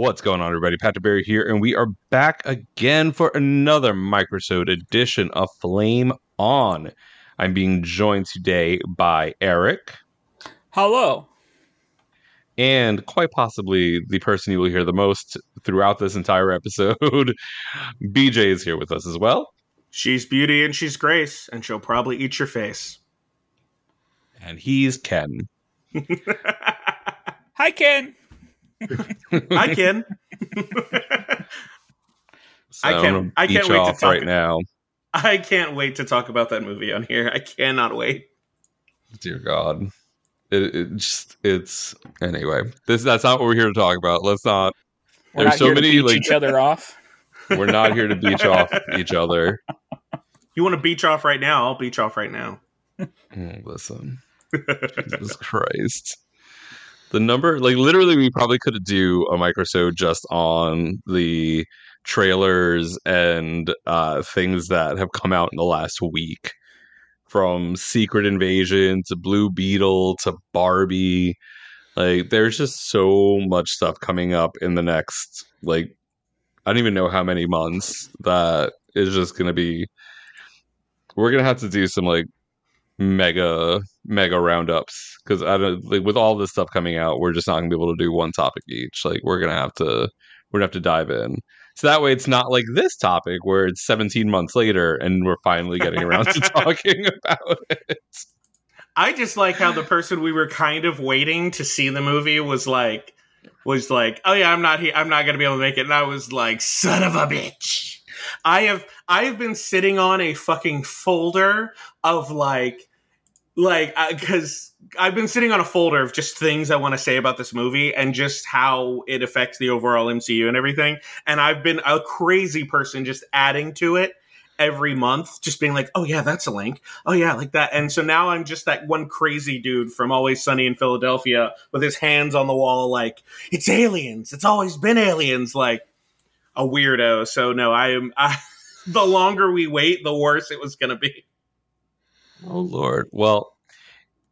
What's going on, everybody? Patrick Berry here, and we are back again for another microsode edition of Flame On. I'm being joined today by Erik Hello. and quite possibly the person you will hear the most throughout this entire episode. BeeJay is here with us as well, She's beauty and she's grace, and she'll probably eat your face. and he's Ken. Hi, Ken. I can. So I can't- I'm gonna I can't wait you to talk- right now. I can't wait to talk about that movie on here. I cannot wait. Dear God. It, it just it's anyway. This that's not what we're here to talk about. Let's not. We're There's not so here to many beat like each other off. we're not here to beach off each other. You want to beach off right now? I'll beach off right now. Mm, Listen, Jesus Christ. The number, like literally, we probably could do a microsode just on the trailers and uh, things that have come out in the last week, from Secret Invasion to Blue Beetle to Barbie. Like, there's just so much stuff coming up in the next, like, I don't even know how many months that is just to be. We're to have to do some, like, mega mega roundups because I don't like with all this stuff coming out, we're just not gonna be able to do one topic each. Like we're gonna have to we're gonna have to dive in. So that way it's not like this topic where it's 17 months later and we're finally getting around to talking about it. I just like how the person we were kind of waiting to see the movie was like, was like, oh yeah, I'm not here. I'm not gonna be able to make it. And I was like, son of a bitch. I have I have been sitting on a fucking folder of like, like because I've been sitting on a folder of just things I want to say about this movie and just how it affects the overall MCU and everything. And I've been a crazy person just adding to it every month, just being like, oh yeah, that's a link. Oh yeah, like that. And so now I'm just that one crazy dude from Always Sunny in Philadelphia with his hands on the wall, like it's aliens. It's always been aliens. Like a weirdo. So no, I am. I, the longer we wait, the worse it was going to be. Oh Lord. Well,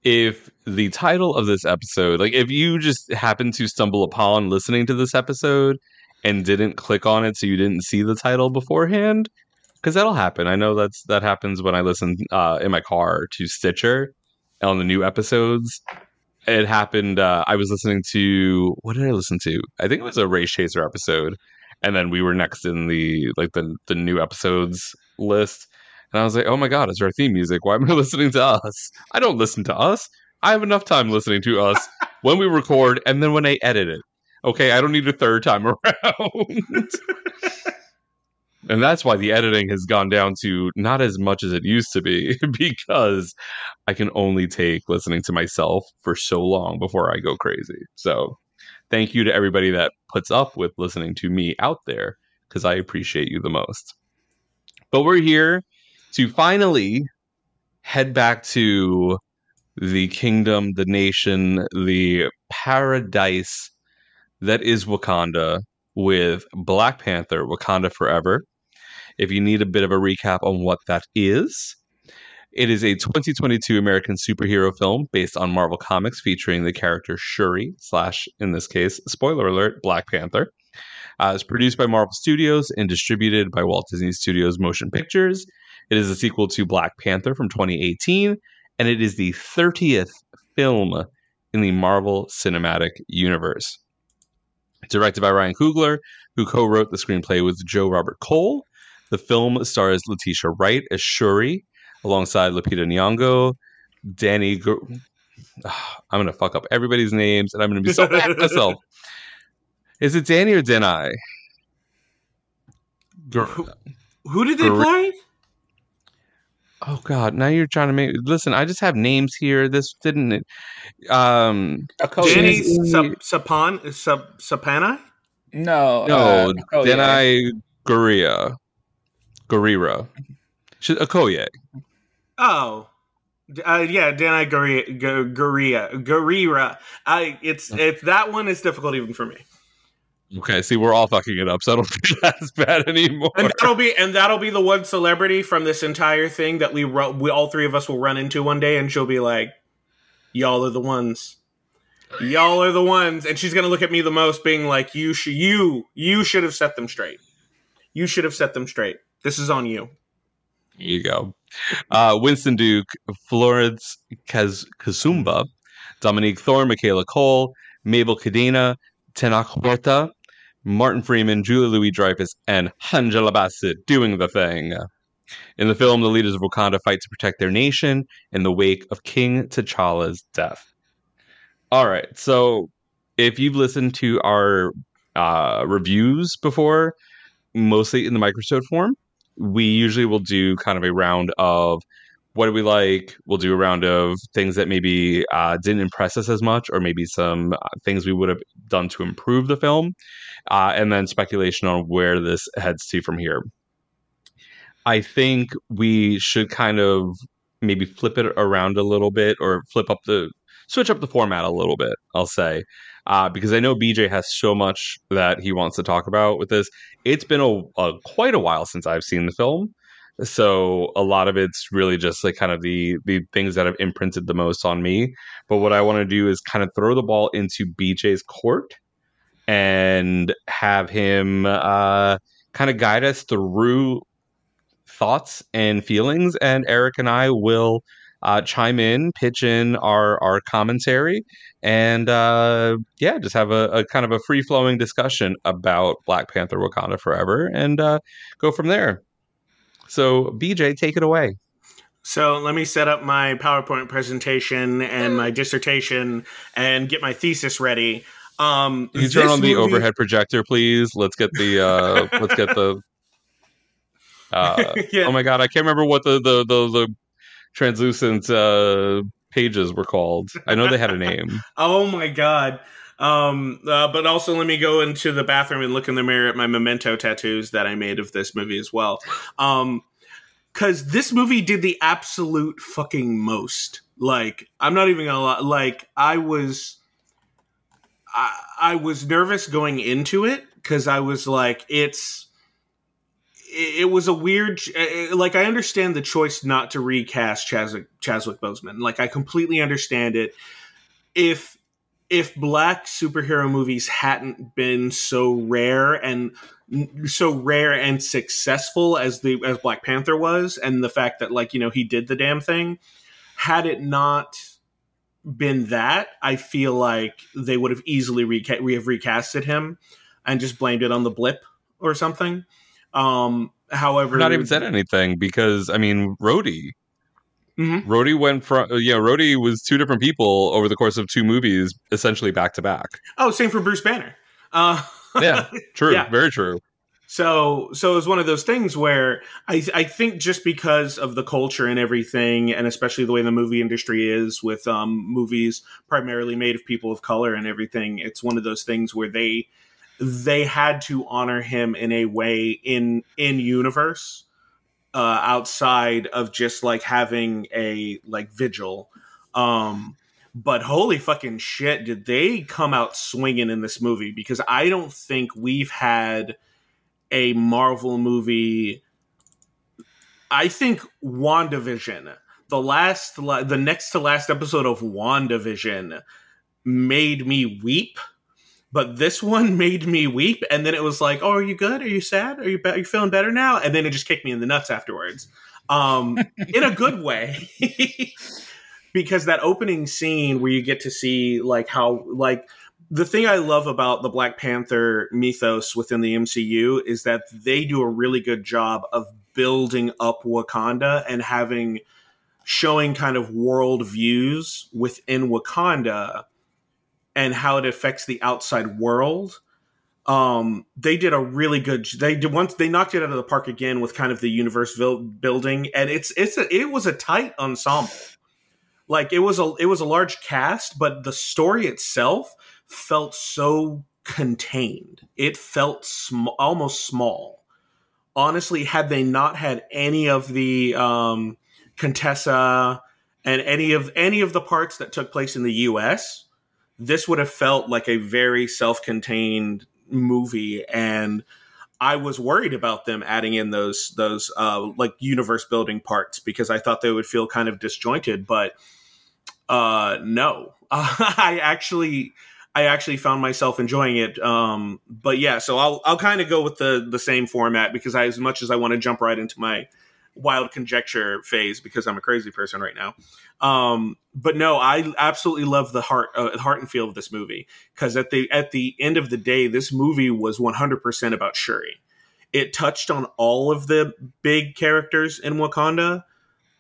if the title of this episode, like if you just happen to stumble upon listening to this episode and didn't click on it so you didn't see the title beforehand, because that'll happen. I know that's that happens when I listen uh, in my car to Stitcher on the new episodes. It happened. Uh, I was listening to what did I listen to? I think it was a Race Chaser episode, and then we were next in the like the the new episodes list. And I was like, oh my God, it's our theme music. Why am I listening to us? I don't listen to us. I have enough time listening to us when we record and then when I edit it. Okay, I don't need a third time around. and that's why the editing has gone down to not as much as it used to be because I can only take listening to myself for so long before I go crazy. So thank you to everybody that puts up with listening to me out there because I appreciate you the most. But we're here to finally head back to the kingdom, the nation, the paradise that is Wakanda with Black Panther Wakanda Forever. If you need a bit of a recap on what that is, it is a 2022 American superhero film based on Marvel Comics featuring the character Shuri, slash, in this case, spoiler alert, Black Panther. Uh, it's produced by Marvel Studios and distributed by Walt Disney Studios Motion Pictures. It is a sequel to Black Panther from 2018, and it is the 30th film in the Marvel Cinematic Universe. Directed by Ryan Coogler, who co wrote the screenplay with Joe Robert Cole. The film stars Letitia Wright as Shuri, alongside Lupita Nyong'o, Danny. I'm gonna fuck up everybody's names, and I'm gonna be so mad at myself. Is it Danny or Denai? Gr- Who did they Gr- play? oh God! Now you're trying to make. Listen, I just have names here. This didn't. Um, Okoye. Danny She's- Sapan Sap- Sapana? No. no, uh, Okoye. Denai Guria, Gurira, She- Okoye. Oh. Uh, yeah, Danai Gurira, Gurira, Gurira. I it's it's that one is difficult even for me. Okay, see, we're all fucking it up, so I don't think that's bad anymore. And that'll be and that'll be the one celebrity from this entire thing that we we all three of us will run into one day, and she'll be like, "Y'all are the ones, y'all are the ones," and she's gonna look at me the most, being like, "You should you you should have set them straight. You should have set them straight. This is on you." Here you go. Uh, Winston Duke, Florence Kaz- Kasumba, Dominique Thorne, Michaela Coel, Mabel Cadena, Tenoch Huerta, Martin Freeman, Julia Louis Dreyfus, and Angela Bassett doing the thing. In the film, the leaders of Wakanda fight to protect their nation in the wake of King T'Challa's death. All right, so if you've listened to our uh, reviews before, mostly in the microsode form, we usually will do kind of a round of what do we like. We'll do a round of things that maybe uh, didn't impress us as much, or maybe some uh, things we would have done to improve the film, uh, and then speculation on where this heads to from here. I think we should kind of maybe flip it around a little bit, or flip up the switch up the format a little bit. I'll say uh, because I know BeeJay has so much that he wants to talk about with this. It's been a, a quite a while since I've seen the film, so a lot of it's really just like kind of the the things that have imprinted the most on me. But what I want to do is kind of throw the ball into BeeJay's court and have him uh, kind of guide us through thoughts and feelings, and Erik and I will uh, chime in, pitch in our our commentary, and uh, yeah, just have a, a kind of a free flowing discussion about Black Panther: Wakanda Forever, and uh, go from there. So, BeeJay, take it away. So let me set up my PowerPoint presentation and my dissertation and get my thesis ready. Um, Can you turn on the movie- overhead projector, please? Let's get the uh, let's get the. Uh, Yeah. Oh my god, I can't remember what the the the, the translucent uh, pages were called. I know they had a name. Oh my god. Um, uh, but also let me go into the bathroom and look in the mirror at my memento tattoos that I made of this movie as well. Um, cause this movie did the absolute fucking most. Like, I'm not even gonna lie. Like, I was, I, I was nervous going into it because I was like, it's, it, was a weird, uh, like, I understand the choice not to recast Chaswick, Chaswick Boseman. Like, I completely understand it. If, if black superhero movies hadn't been so rare and so rare and successful as the as Black Panther was, and the fact that like you know he did the damn thing, had it not been that, I feel like they would have easily reca- we have recasted him and just blamed it on the blip or something. Um, however, Not even said anything because I mean, Rhodey. Mhm. Rhodey went from yeah, Rhodey was two different people over the course of two movies, essentially back to back. Oh, same for Bruce Banner. Uh, Yeah, True, Yeah. very true. So, so it was one of those things where I, I think just because of the culture and everything, and especially the way the movie industry is with um, movies primarily made of people of color and everything, it's one of those things where they they had to honor him in a way in in universe uh, outside of just like having a like vigil. Um, but holy fucking shit, did they come out swinging in this movie? Because I don't think we've had a Marvel movie. I think WandaVision, the last, the next to last episode of WandaVision, made me weep. But this one made me weep, and then it was like, "Oh, are you good? Are you sad? Are you be- are you feeling better now?" And then it just kicked me in the nuts afterwards, um, in a good way. because that opening scene where you get to see like how like the thing I love about the Black Panther mythos within the MCU is that they do a really good job of building up Wakanda and having showing kind of world views within Wakanda and how it affects the outside world. Um, they did a really good. They did once they knocked it out of the park again with kind of the universe building, and it's it's a, it was a tight ensemble like it was a it was a large cast but the story itself felt so contained it felt sm- almost small honestly had they not had any of the um contessa and any of any of the parts that took place in the us this would have felt like a very self-contained movie and I was worried about them adding in those those uh, like universe building parts because I thought they would feel kind of disjointed. But uh, no, I actually, I actually found myself enjoying it. Um, but yeah, so I'll I'll kind of go with the the same format because I, as much as I want to jump right into my wild conjecture phase because I'm a crazy person right now. Um, but no, I absolutely love the heart, uh, heart and feel of this movie because at the at the end of the day, this movie was 100% about Shuri. It touched on all of the big characters in Wakanda.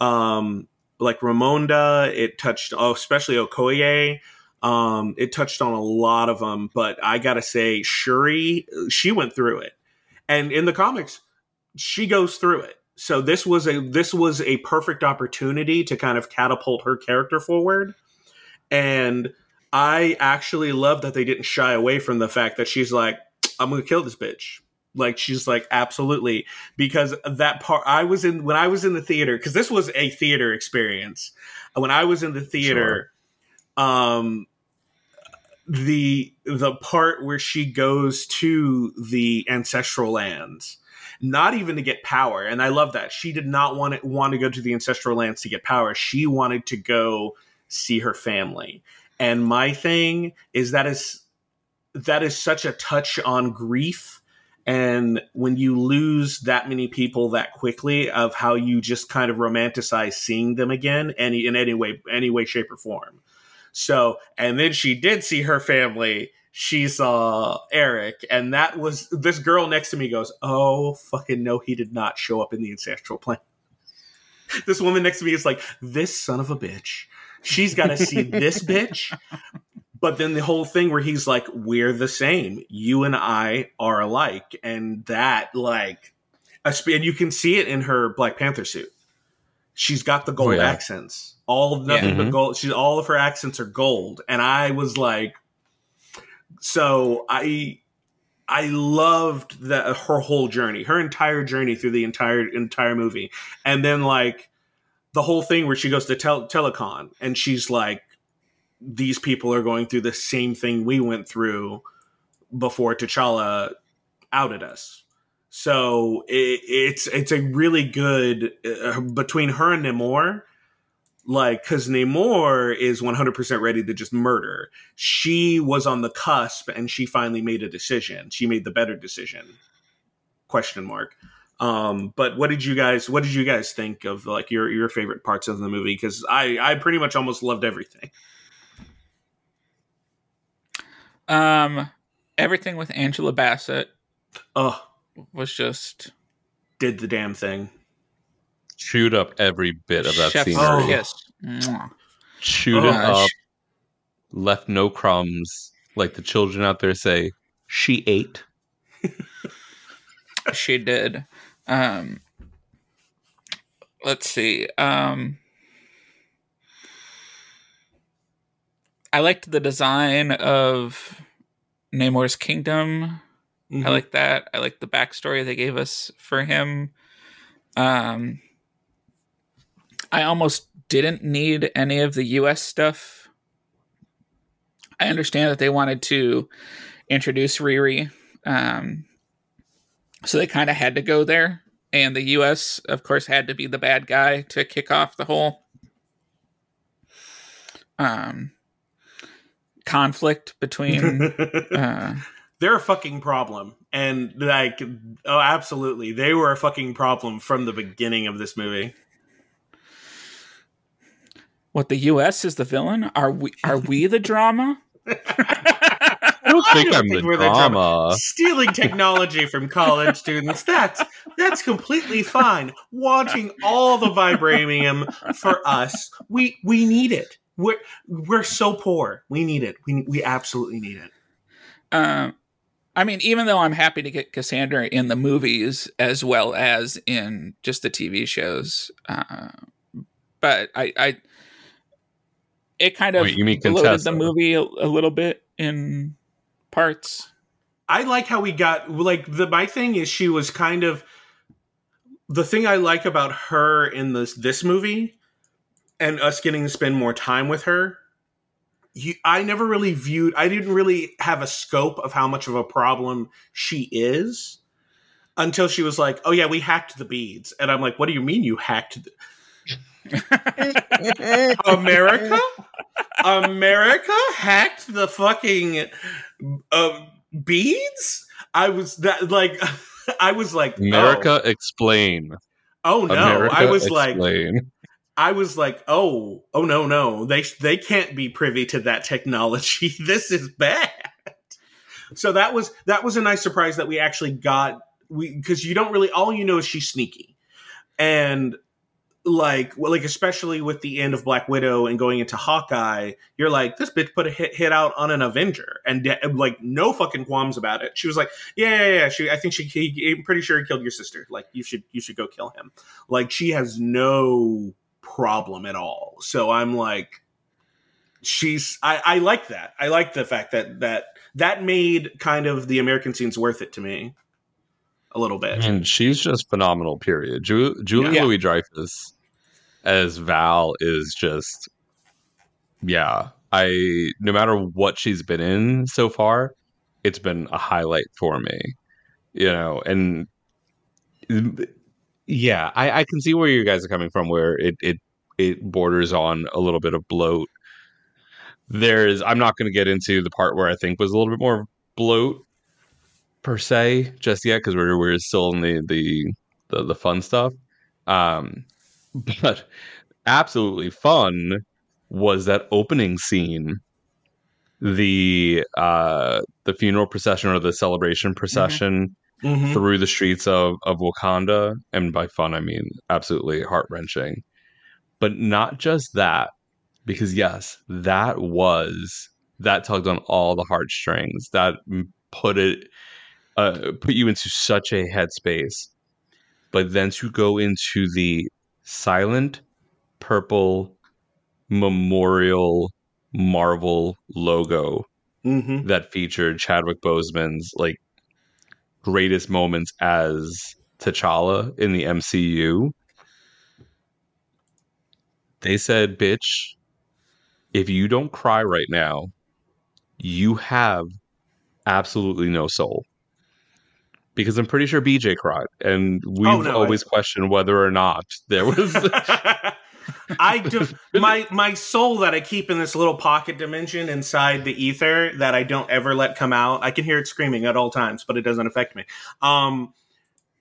Um, like Ramonda. It touched, oh, especially Okoye. Um, it touched on a lot of them, but I gotta say, Shuri, she went through it, and in the comics, she goes through it. So this was a this was a perfect opportunity to kind of catapult her character forward, and I actually love that they didn't shy away from the fact that she's like, I'm gonna kill this bitch. Like she's like absolutely because that part I was in when I was in the theater because this was a theater experience. When I was in the theater, sure. um, the the part where she goes to the ancestral lands, not even to get power, and I love that she did not want to want to go to the ancestral lands to get power. She wanted to go see her family. And my thing is that is that is such a touch on grief and when you lose that many people that quickly, of how you just kind of romanticize seeing them again, any in any way, any way, shape, or form. So, and then she did see her family. She saw Erik, and that was this girl next to me goes, "Oh fucking no, he did not show up in the ancestral plane." this woman next to me is like, "This son of a bitch." She's got to see this bitch but then the whole thing where he's like we're the same you and i are alike and that like and you can see it in her black panther suit she's got the gold oh, yeah. accents all of nothing yeah. but mm-hmm. gold she's all of her accents are gold and i was like so i i loved that her whole journey her entire journey through the entire entire movie and then like the whole thing where she goes to tel- Talokan and she's like these people are going through the same thing we went through before T'Challa outed us. So it, it's it's a really good uh, between her and Namor, like because Namor is one hundred percent ready to just murder. She was on the cusp, and she finally made a decision. She made the better decision. Question mark. Um, but what did you guys what did you guys think of like your your favorite parts of the movie? Because I I pretty much almost loved everything. Um, everything with Angela Bassett. Oh, was just did the damn thing. Chewed up every bit of that scene. Oh, yes. Chewed oh, it up. Left no crumbs. Like the children out there say, she ate. she did. Um, let's see. Um, I liked the design of Namor's kingdom. Mm-hmm. I like that. I like the backstory they gave us for him. Um, I almost didn't need any of the U.S. stuff I understand that they wanted to introduce Riri, um, so they kind of had to go there, and the U.S. of course had to be the bad guy to kick off the whole um, conflict between. uh, They're a fucking problem. And like oh absolutely. They were a fucking problem from the beginning of this movie. What the U.S. is the villain? Are we? Are we the drama? I don't think don't I'm think the we're the drama. drama. Stealing technology from college students, that's that's completely fine. Wanting all the vibranium for us. We we need it. We're we're so poor. We need it. We we absolutely need it. Um, I mean, even though I'm happy to get Cassandra in the movies as well as in just the TV shows, uh, but I, I, it kind of Wait, you mean bloated Contessa? the movie a, a little bit in parts. I like how we got like the my thing is she was kind of the thing I like about her in this this movie and us getting to spend more time with her. You, I never really viewed. I didn't really have a scope of how much of a problem she is until she was like, "Oh yeah, we hacked the beads," and I'm like, "What do you mean you hacked?" The- America, America hacked the fucking uh, beads. I was that like, I was like, America explain. Oh, oh no! America I was like, explain. I was like, oh, oh no, no, they they can't be privy to that technology. this is bad. So that was that was a nice surprise that we actually got we because you don't really all you know is she's sneaky, and like well, like especially with the end of Black Widow and going into Hawkeye, you're like this bitch put a hit hit out on an Avenger and de- like no fucking qualms about it. She was like, yeah, yeah, yeah. She, I think she, he, I'm pretty sure he killed your sister. Like you should you should go kill him. Like she has no problem at all. So I'm like, she's I, I like that. I like the fact that that that made kind of the American scenes worth it to me a little bit. And she's just phenomenal. Period. Ju- Julie Yeah. Louis Dreyfus as Val is just, yeah. I no matter what she's been in so far, it's been a highlight for me. You know, and yeah, I, I can see where you guys are coming from, where it it it borders on a little bit of bloat. There's, I'm not to get into the part where I think was a little bit more bloat per se just yet because we're we're still in the the the, the fun stuff. Um, but absolutely fun was that opening scene, the uh the funeral procession or the celebration procession Mhm. through the streets of of Wakanda, and by fun I mean absolutely heart wrenching. But not just that, because yes, that was that tugged on all the heartstrings. That put it uh, put you into such a headspace. But then to go into the silent purple memorial Marvel logo Mhm. that featured Chadwick Boseman's like greatest moments as T'Challa in the MCU. They said, "Bitch, if you don't cry right now, you have absolutely no soul." Because I'm pretty sure BeeJay cried, and we've Oh, no, always questioned whether or not there was. I do my my soul that I keep in this little pocket dimension inside the ether that I don't ever let come out. I can hear it screaming at all times, but it doesn't affect me. Um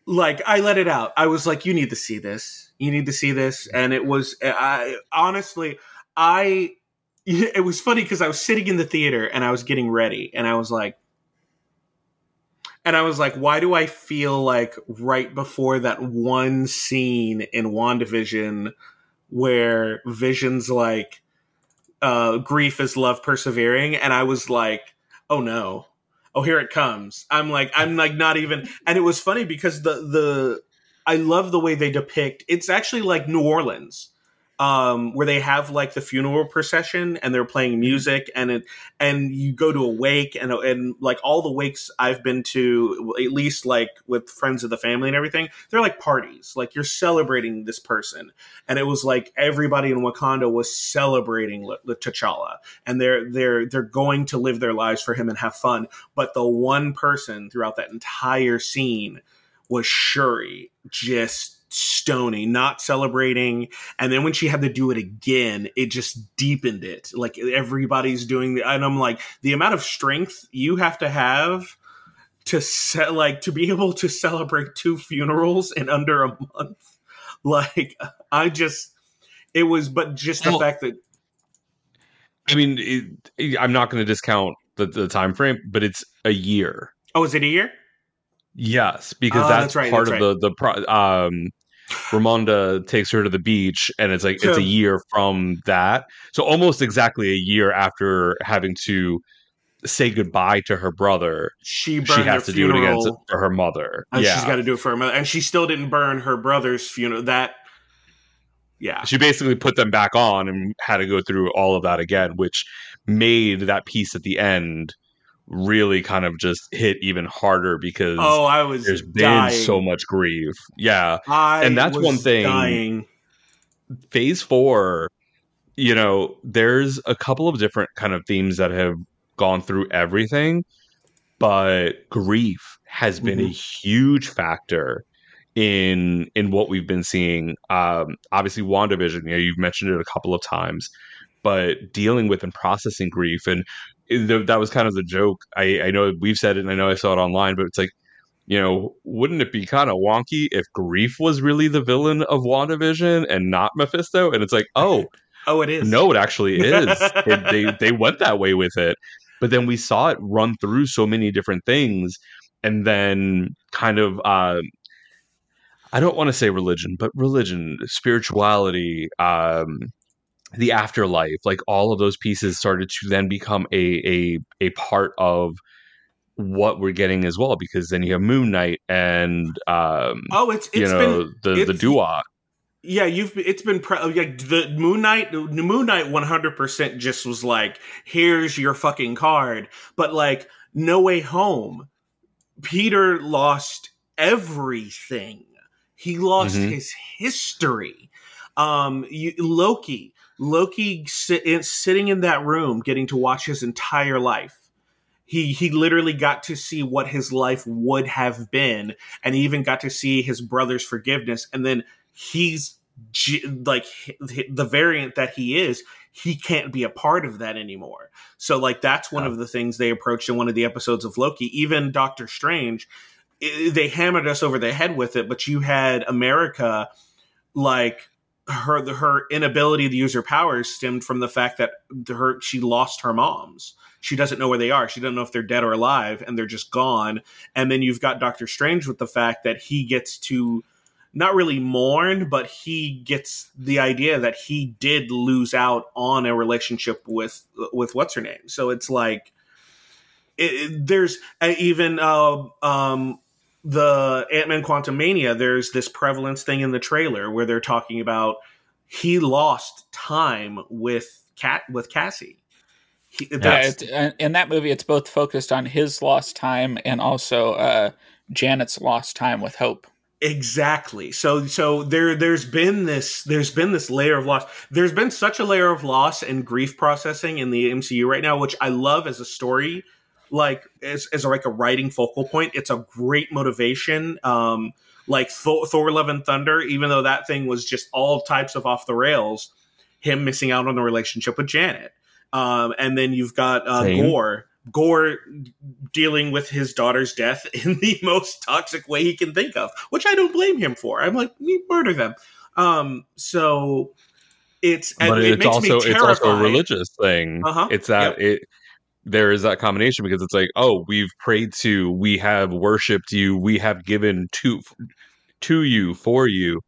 like I let it out. I was like you need to see this. You need to see this and it was I honestly I it was funny cuz I was sitting in the theater and I was getting ready and I was like and I was like, why do I feel like right before that one scene in WandaVision where Vision's like, uh, grief is love persevering? And I was like, oh no. Oh, here it comes. I'm like, I'm like not even and it was funny because the the I love the way they depict it's actually like New Orleans. Um, where they have like the funeral procession and they're playing music and it and you go to a wake and and like all the wakes I've been to at least like with friends of the family and everything they're like parties. Like you're celebrating this person. And it was like everybody in Wakanda was celebrating the T'Challa. And they're they're they're going to live their lives for him and have fun. But the one person throughout that entire scene was Shuri just stony, not celebrating. And then when she had to do it again, it just deepened it. Like everybody's doing the, and I'm like, the amount of strength you have to have to set, like, to be able to celebrate two funerals in under a month. Like, I just, it was, but just the Well, fact that, I mean, it, I'm not going to discount the, the time frame, but it's a year. oh, is it a year? Yes, because Oh, that's, that's right, part that's of the the pro- um Ramonda takes her to the beach and it's like it's a year from that. So almost exactly a year after having to say goodbye to her brother, She she has to do it again to- for her mother. and yeah. she's got to do it for her mother. And she still didn't burn her brother's funeral. That, yeah. she basically put them back on and had to go through all of that again, which made that piece at the end really kind of just hit even harder because Oh, I was there's been dying. so much grief. Yeah. I and that's one thing- Dying. phase four, you know, there's a couple of different kind of themes that have gone through everything, but grief has been a huge factor in in what we've been seeing. Um, obviously, WandaVision, you know, you've mentioned it a couple of times, but dealing with and processing grief and that was kind of the joke. I, I know we've said it and I know I saw it online, but it's like, you know, wouldn't it be kind of wonky if grief was really the villain of WandaVision and not Mephisto? And it's like, oh, Oh, it is. no, it actually is. It- they they went that way with it, but then we saw it run through so many different things, and then kind of uh, I don't want to say religion, but religion, spirituality, um, the afterlife, like all of those pieces started to then become a a a part of what we're getting as well because then you have Moon Knight and um, Oh, it's you know been the the it's- duo. yeah. You've it's been pre- like the Moon Knight. The Moon Knight one hundred percent just was like, here's your fucking card. But like, No Way Home, Peter lost everything. He lost Mhm. his history. Um, you, Loki, Loki sit, sitting in that room, getting to watch his entire life. He he literally got to see what his life would have been, and he even got to see his brother's forgiveness. And then he's like the variant that he is. He can't be a part of that anymore. So like that's one Yeah. of the things they approached in one of the episodes of Loki. Even Doctor Strange, they hammered us over the head with it. But you had America like her her inability to use her powers stemmed from the fact that her she lost her moms. She doesn't know where they are. She doesn't know if they're dead or alive, and they're just gone. And then you've got Doctor Strange with the fact that he gets to not really mourn, but he gets the idea that he did lose out on a relationship with with what's her name. So it's like it, it- there's even uh, um, the Ant Man Quantumania, There's this prevalence thing in the trailer where they're talking about he lost time with Cat with Cassie. He, Yeah, it, in that movie, it's both focused on his lost time and also uh, Janet's lost time with Hope. Exactly. So so there there's been this there's been this layer of loss. There's been such a layer of loss and grief processing in the MCU right now, which I love as a story, like as as like a writing focal point. It's a great motivation. Um, like Thor, Thor: Love and Thunder, even though that thing was just all types of off the rails, him missing out on the relationship with Janet. Um, and then you've got uh, Same. Gorr. Gorr dealing with his daughter's death in the most toxic way he can think of, which I don't blame him for. I'm like, me murder them. Um, so it's but it it's makes me also it's also a religious thing. Uh-huh. It's that it there is that combination because it's like, oh, we've prayed to, we have worshipped you, we have given to to you for you,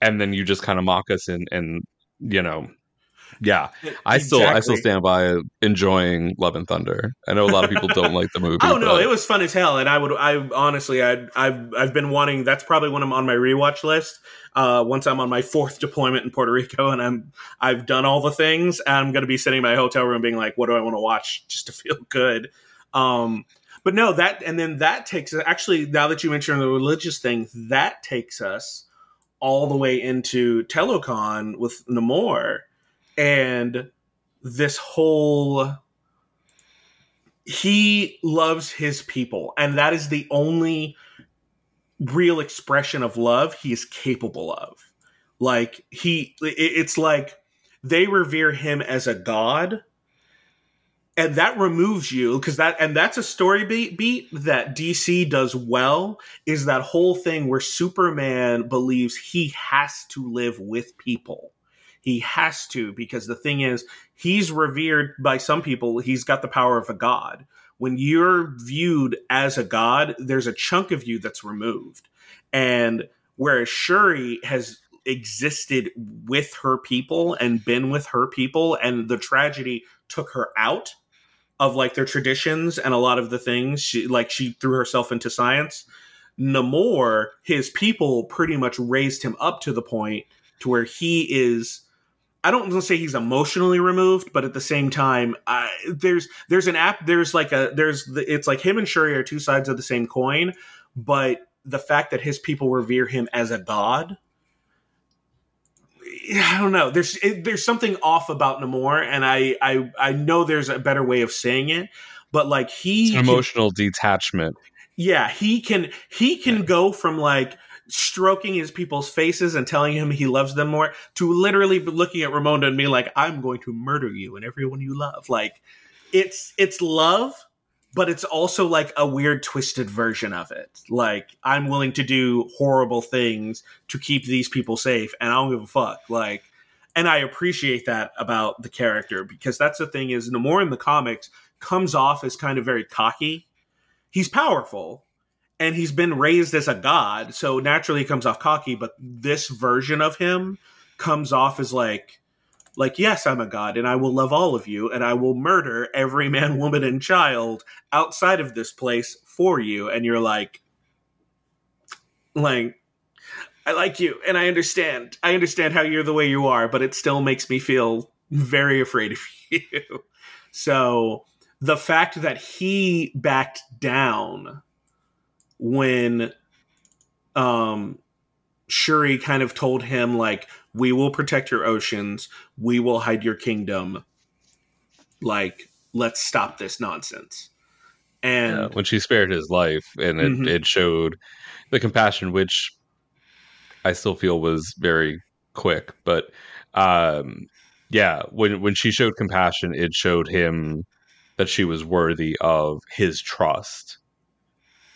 and then you just kind of mock us and and you know yeah, I still I still stand by enjoying Love and Thunder. I know a lot of people don't like the movie. Oh no, but it was fun as hell, and I would, I honestly, I, I've, I've been wanting. That's probably when I'm on my rewatch list. Uh, once I'm on my fourth deployment in Puerto Rico, and I'm, I've done all the things, and I'm going to be sitting in my hotel room, being like, "What do I want to watch just to feel good?" Um, but no, that, and then that takes actually. Now that you mentioned the religious thing, that takes us all the way into Talokan with Namor, and this whole he loves his people and that is the only real expression of love he is capable of like he it's like they revere him as a god and that removes you because that and that's a story beat beat that DC does well is that whole thing where Superman believes he has to live with people. He has to because the thing is he's revered by some people he's got the power of a god. When you're viewed as a god, there's a chunk of you that's removed. And whereas Shuri has existed with her people and been with her people and the tragedy took her out of like their traditions and a lot of the things she like she threw herself into science namor his people pretty much raised him up to the point to where he is i don't want to say he's emotionally removed but at the same time I, there's there's an app there's like a there's the, it's like him and shuri are two sides of the same coin but the fact that his people revere him as a god I don't know. There's it, there's something off about Namor, and I, I I know there's a better way of saying it, but like he It's an can- emotional detachment. yeah, he can he can go from like stroking his people's faces and telling him he loves them more to literally looking at Ramonda and being like, "I'm going to murder you and everyone you love." Like it's it's love, but it's also like a weird twisted version of it. Like I'm willing to do horrible things to keep these people safe, and I don't give a fuck. Like. And I appreciate that about the character because that's the thing is Namor in the comics comes off as kind of very cocky. He's powerful, and he's been raised as a god, so naturally he comes off cocky. But this version of him comes off as like, like yes, I'm a god, and I will love all of you, and I will murder every man, woman, and child outside of this place for you. And you're like, like. I like you, and I understand. I understand how you're the way you are, but it still makes me feel very afraid of you. So the fact that he backed down when um Shuri kind of told him like we will protect your oceans, we will hide your kingdom. Like let's stop this nonsense. And Yeah, when she spared his life, and it, Mhm. it showed the compassion, which I still feel was very quick. But um, yeah, when when she showed compassion, it showed him that she was worthy of his trust.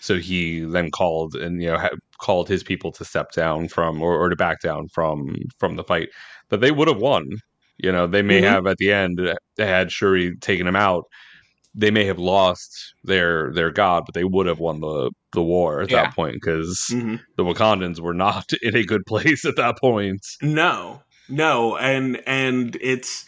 So he then called and you know ha- called his people to step down from or, or to back down from from the fight that they would have won. You know, they may Mhm. have at the end had Shuri taken him out they may have lost their their god, but they would have won the the war at Yeah. that point because Mhm. the Wakandans were not in a good place at that point. No, no, and and it's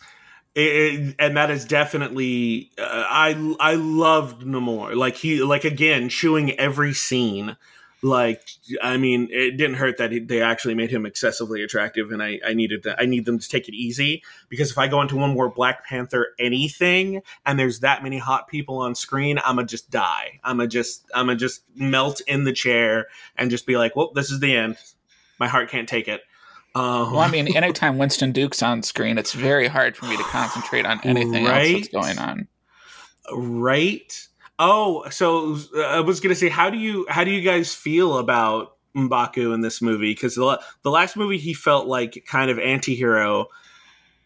it, and that is definitely uh, I I loved Namor. Like he like again chewing every scene like I mean it didn't hurt that he, they actually made him excessively attractive and I I needed that I need them to take it easy because if I go into one more Black Panther anything and there's that many hot people on screen I'm gonna just die. I'm gonna just I'm gonna just melt in the chair and just be like well this is the end. My heart can't take it um, Well, I mean, anytime Winston Duke's on screen, it's very hard for me to concentrate on anything else that's going on. right oh so uh, i was gonna say how do you how do you guys feel about M'Baku in this movie because the, the last movie he felt like kind of anti-hero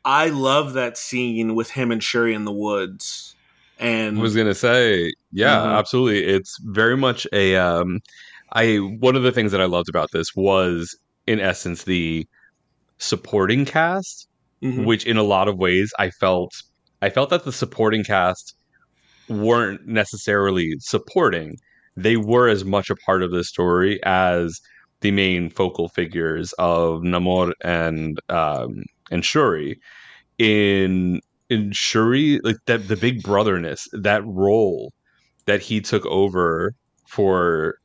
i love that scene with him and shuri in the woods and I was gonna say, yeah, Mhm. absolutely. It's very much a um I one of the things that I loved about this was in essence the supporting cast, Mhm. which in a lot of ways I felt I felt that the supporting cast weren't necessarily supporting. They were as much a part of the story as the main focal figures of Namor and um, and Shuri. in in Shuri, like that the big brotherness, that role that he took over for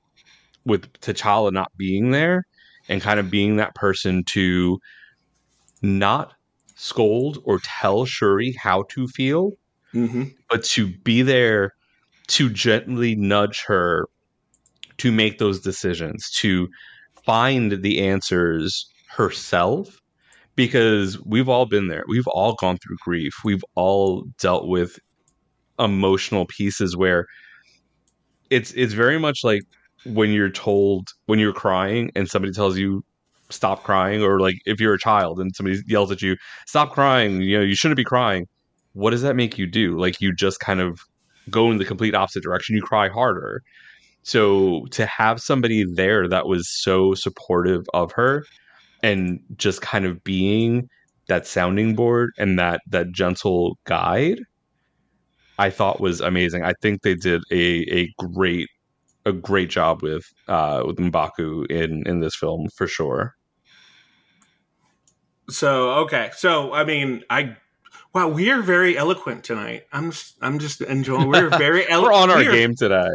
with T'Challa not being there and kind of being that person to not scold or tell Shuri how to feel, Mm-hmm. but to be there to gently nudge her to make those decisions, to find the answers herself. Because we've all been there. We've all gone through grief. We've all dealt with emotional pieces where it's it's very much like when you're told when you're crying and somebody tells you stop crying or like if you're a child and somebody yells at you stop crying you know you shouldn't be crying. What does that make you do? Like you just kind of go in the complete opposite direction. You cry harder. So to have somebody there that was so supportive of her and just kind of being that sounding board and that that gentle guide i thought was amazing. I think they did a a great a great job with uh with M'Baku in in this film for sure So okay, so I mean, I wow, we are very eloquent tonight. I'm just, I'm just enjoying. We're very eloquent. we're on our we are, game today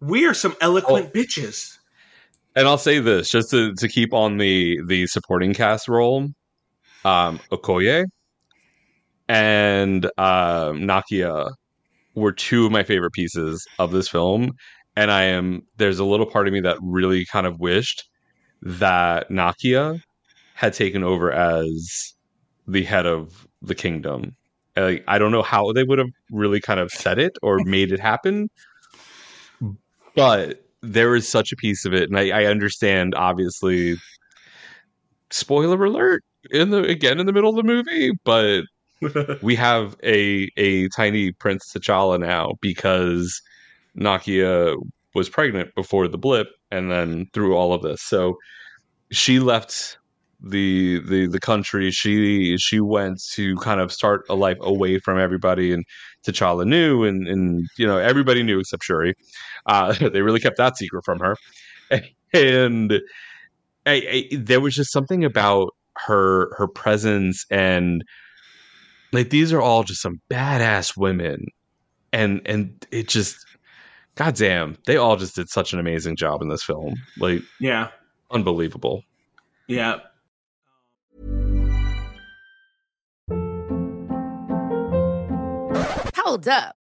We are some eloquent bitches. and I'll say this just to, to keep on the the supporting cast role, um, Okoye and um, Nakia were two of my favorite pieces of this film, and I am there's a little part of me that really kind of wished that Nakia had taken over as the head of the kingdom. Like, I don't know how they would have really kind of said it or made it happen, but there is such a piece of it, and I, I understand. Obviously, spoiler alert in the again in the middle of the movie, but we have a a tiny Prince T'Challa now because Nakia was pregnant before the blip, and then through all of this, so she left the the the country. She she went to kind of start a life away from everybody, and T'Challa knew, and and you know everybody knew except Shuri. Uh, they really kept that secret from her, and I, I, there was just something about her her presence and like these are all just some badass women, and and it just goddamn they all just did such an amazing job in this film, like yeah, unbelievable. yeah. Hold up.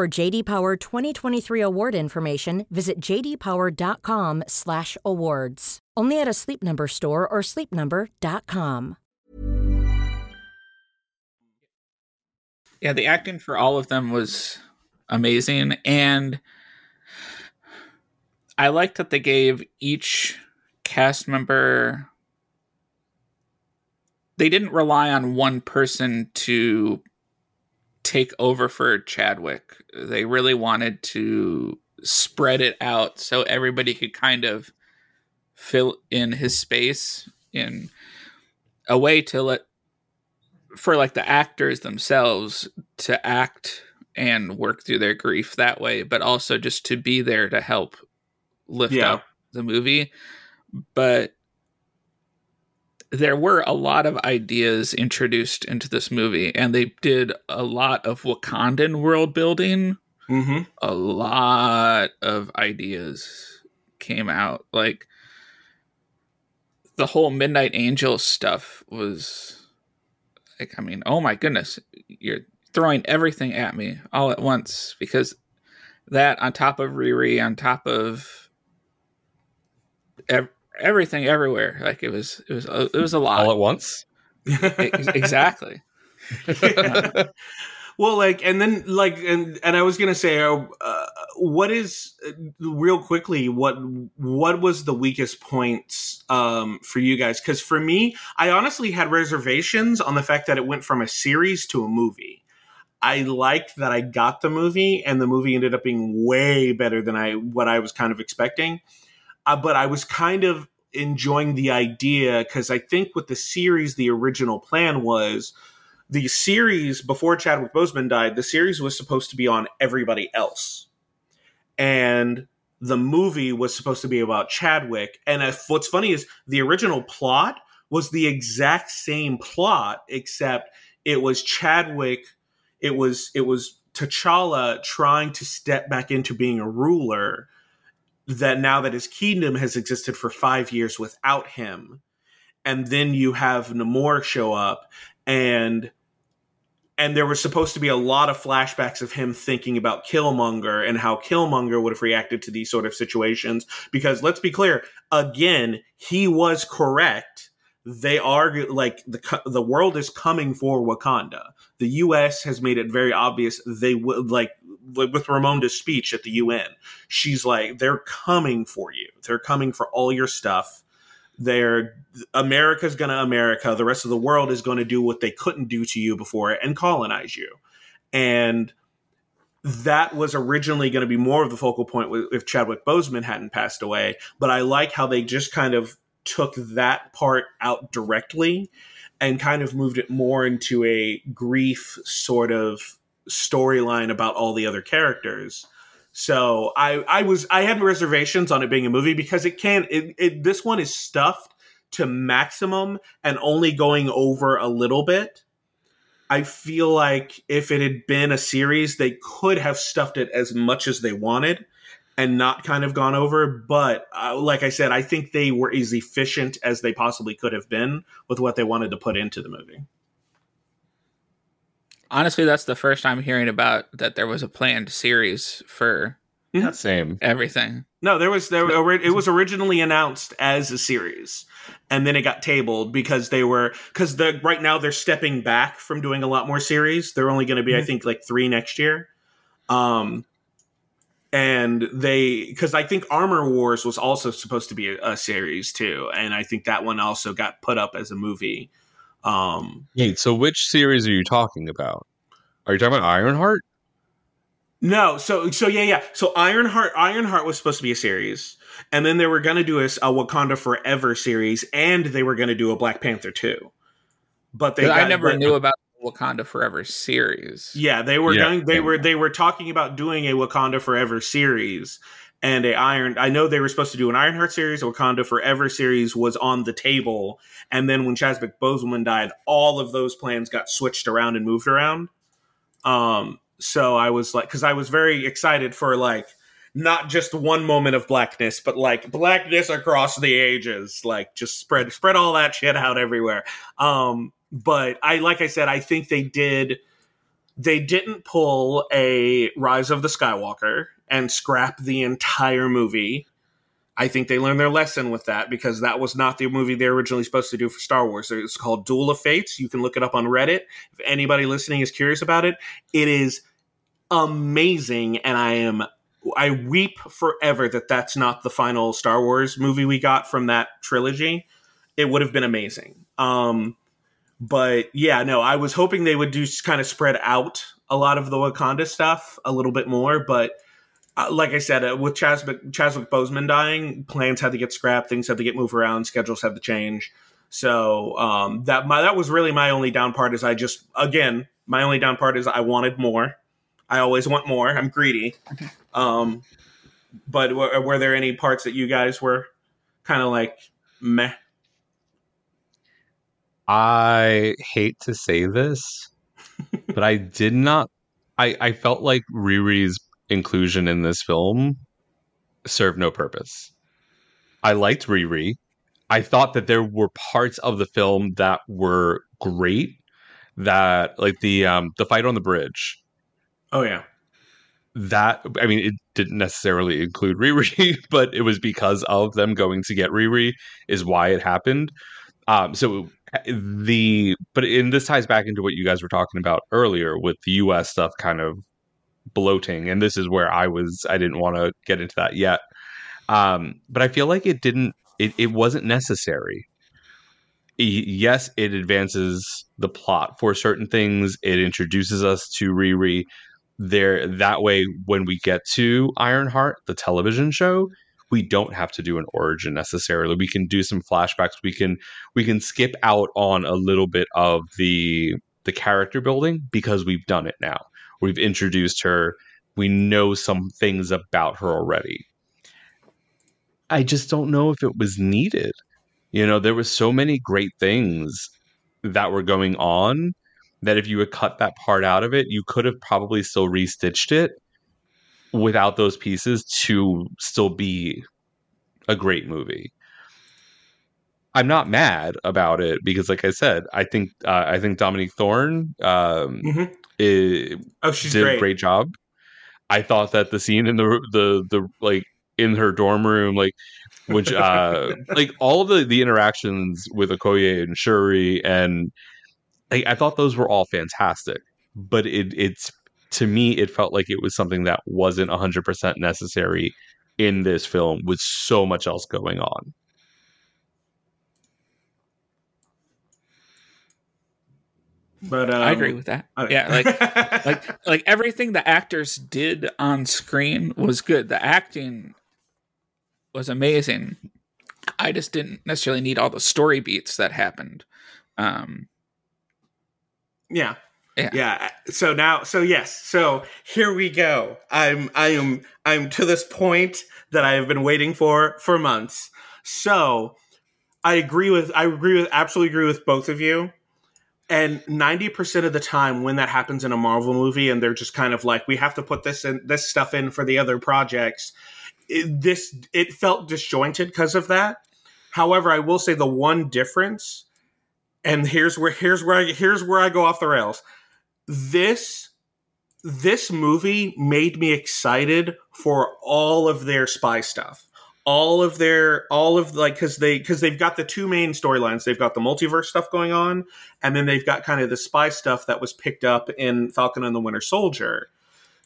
For JD Power 2023 award information, visit jdpower.com/awards. Only at a Sleep Number store or sleepnumber.com. Yeah, the acting for all of them was amazing. And I like that they gave each cast member. They didn't rely on one person to take over for Chadwick. They really wanted to spread it out so everybody could kind of fill in his space in a way to let for like the actors themselves to act and work through their grief that way, but also just to be there to help lift Yeah. up the movie. But there were a lot of ideas introduced into this movie, and they did a lot of Wakandan world building. Mm-hmm. A lot of ideas came out. Like the whole Midnight Angel stuff was like, I mean, oh my goodness, you're throwing everything at me all at once because that on top of Riri, on top of ev- everything everywhere, like it was, it was, it was a lot all at once. exactly. well, like, and then like, and and I was gonna say, uh, uh, what is uh, real quickly what what was the weakest points um, for you guys? Because for me, I honestly had reservations on the fact that it went from a series to a movie. I liked that I got the movie, and the movie ended up being way better than I what I was kind of expecting. Uh, but I was kind of enjoying the idea because I think with the series, the original plan was the series before Chadwick Boseman died. The series was supposed to be on everybody else, and the movie was supposed to be about Chadwick. And if, what's funny is the original plot was the exact same plot, except it was Chadwick. It was it was T'Challa trying to step back into being a ruler that now that his kingdom has existed for five years without him, and then you have Namor show up, and and there was supposed to be a lot of flashbacks of him thinking about Killmonger and how Killmonger would have reacted to these sort of situations. Because let's be clear, again, he was correct. They are like the the world is coming for Wakanda. The U.S. has made it very obvious they would like with Ramonda's speech at the UN. She's like, they're coming for you. They're coming for all your stuff. They're America's to America. The rest of the world is to do what they couldn't do to you before and colonize you. And that was originally going to be more of the focal point if Chadwick Boseman hadn't passed away. But I like how they just kind of took that part out directly and kind of moved it more into a grief sort of storyline about all the other characters. So I I was I had reservations on it being a movie because it can it, it this one is stuffed to maximum and only going over a little bit. I feel like if it had been a series, they could have stuffed it as much as they wanted and not kind of gone over. But uh, like I said, I think they were as efficient as they possibly could have been with what they wanted to put into the movie honestly, that's the first I'm hearing about that there was a planned series for yeah, same everything. No, there was there. It was originally announced as a series, and then it got tabled because they were because the right now they're stepping back from doing a lot more series. They're only going to be, mm-hmm. I think, like three next year. Um, and they because I think Armor Wars was also supposed to be a, a, series too, and I think that one also got put up as a movie. Um, Wait, so which series are you talking about? Are you talking about Ironheart? No, so so yeah, yeah. So Ironheart, Ironheart was supposed to be a series, and then they were going to do a, a, Wakanda Forever series, and they were going to do a Black Panther too. But they, got, I never knew about Wakanda Forever series. Yeah, they were yeah. going. They were they were talking about doing a Wakanda Forever series, and a Iron. I know they were supposed to do an Ironheart series. Wakanda Forever series was on the table, and then when Chadwick Boseman died, all of those plans got switched around and moved around. Um, so I was like, because I was very excited for like not just one moment of blackness, but like blackness across the ages, like just spread spread all that shit out everywhere. Um, but I like I said, I think they did they didn't pull a Rise of the Skywalker and scrap the entire movie. I think they learned their lesson with that because that was not the movie they were originally supposed to do for Star Wars. It's called Duel of Fates. You can look it up on Reddit. If anybody listening is curious about it, it is amazing, and I am I weep forever that that's not the final Star Wars movie we got from that trilogy. It would have been amazing. Um, but yeah, no, I was hoping they would do kind of spread out a lot of the Wakanda stuff a little bit more, but uh, like I said, uh, with Chadwick, Chadwick Boseman dying, plans had to get scrapped, things had to get moved around, schedules had to change. So um, that my that was really my only down part. Is I just again my only down part is I wanted more. I always want more. I'm greedy. Um, but were, were there any parts that you guys were kind of like meh? I hate to say this, but I did not. I I felt like Riri's inclusion in this film served no purpose. I liked Riri. I thought that there were parts of the film that were great. that like the um the fight on the bridge Oh yeah. that I mean it didn't necessarily include Riri, but it was because of them going to get Riri is why it happened. Um so the but and this ties back into what you guys were talking about earlier with the US stuff kind of bloating and this is where I was I didn't want to get into that yet. Um but I feel like it didn't it, it wasn't necessary. Yes, it advances the plot for certain things. It introduces us to Riri there that way when we get to ironheart the television show we don't have to do an origin necessarily we can do some flashbacks we can we can skip out on a little bit of the the character building because we've done it now we've introduced her we know some things about her already i just don't know if it was needed you know there was so many great things that were going on that if you had cut that part out of it, you could have probably still restitched it without those pieces to still be a great movie. I'm not mad about it because, like I said, I think uh, I think Dominique Thorne um, Mhm. I- Oh, she's did great. a great job. I thought that the scene in the the the like in her dorm room, like which uh like all of the the interactions with Okoye and Shuri and like, I thought those were all fantastic. But it it's to me it felt like it was something that wasn't 100% necessary in this film with so much else going on. But um, I agree with that. Yeah, like like like everything the actors did on screen was good. The acting was amazing. I just didn't necessarily need all the story beats that happened. Um, Yeah. Yeah. Yeah. So now so yes. So here we go. I'm I am I'm to this point that I have been waiting for for months. So I agree with I agree with absolutely agree with both of you. And 90% of the time when that happens in a Marvel movie and they're just kind of like we have to put this in this stuff in for the other projects, it, this it felt disjointed because of that. However, I will say the one difference and here's where here's where I here's where I go off the rails. This this movie made me excited for all of their spy stuff. All of their all of like cuz they cuz they've got the two main storylines. They've got the multiverse stuff going on and then they've got kind of the spy stuff that was picked up in Falcon and the Winter Soldier.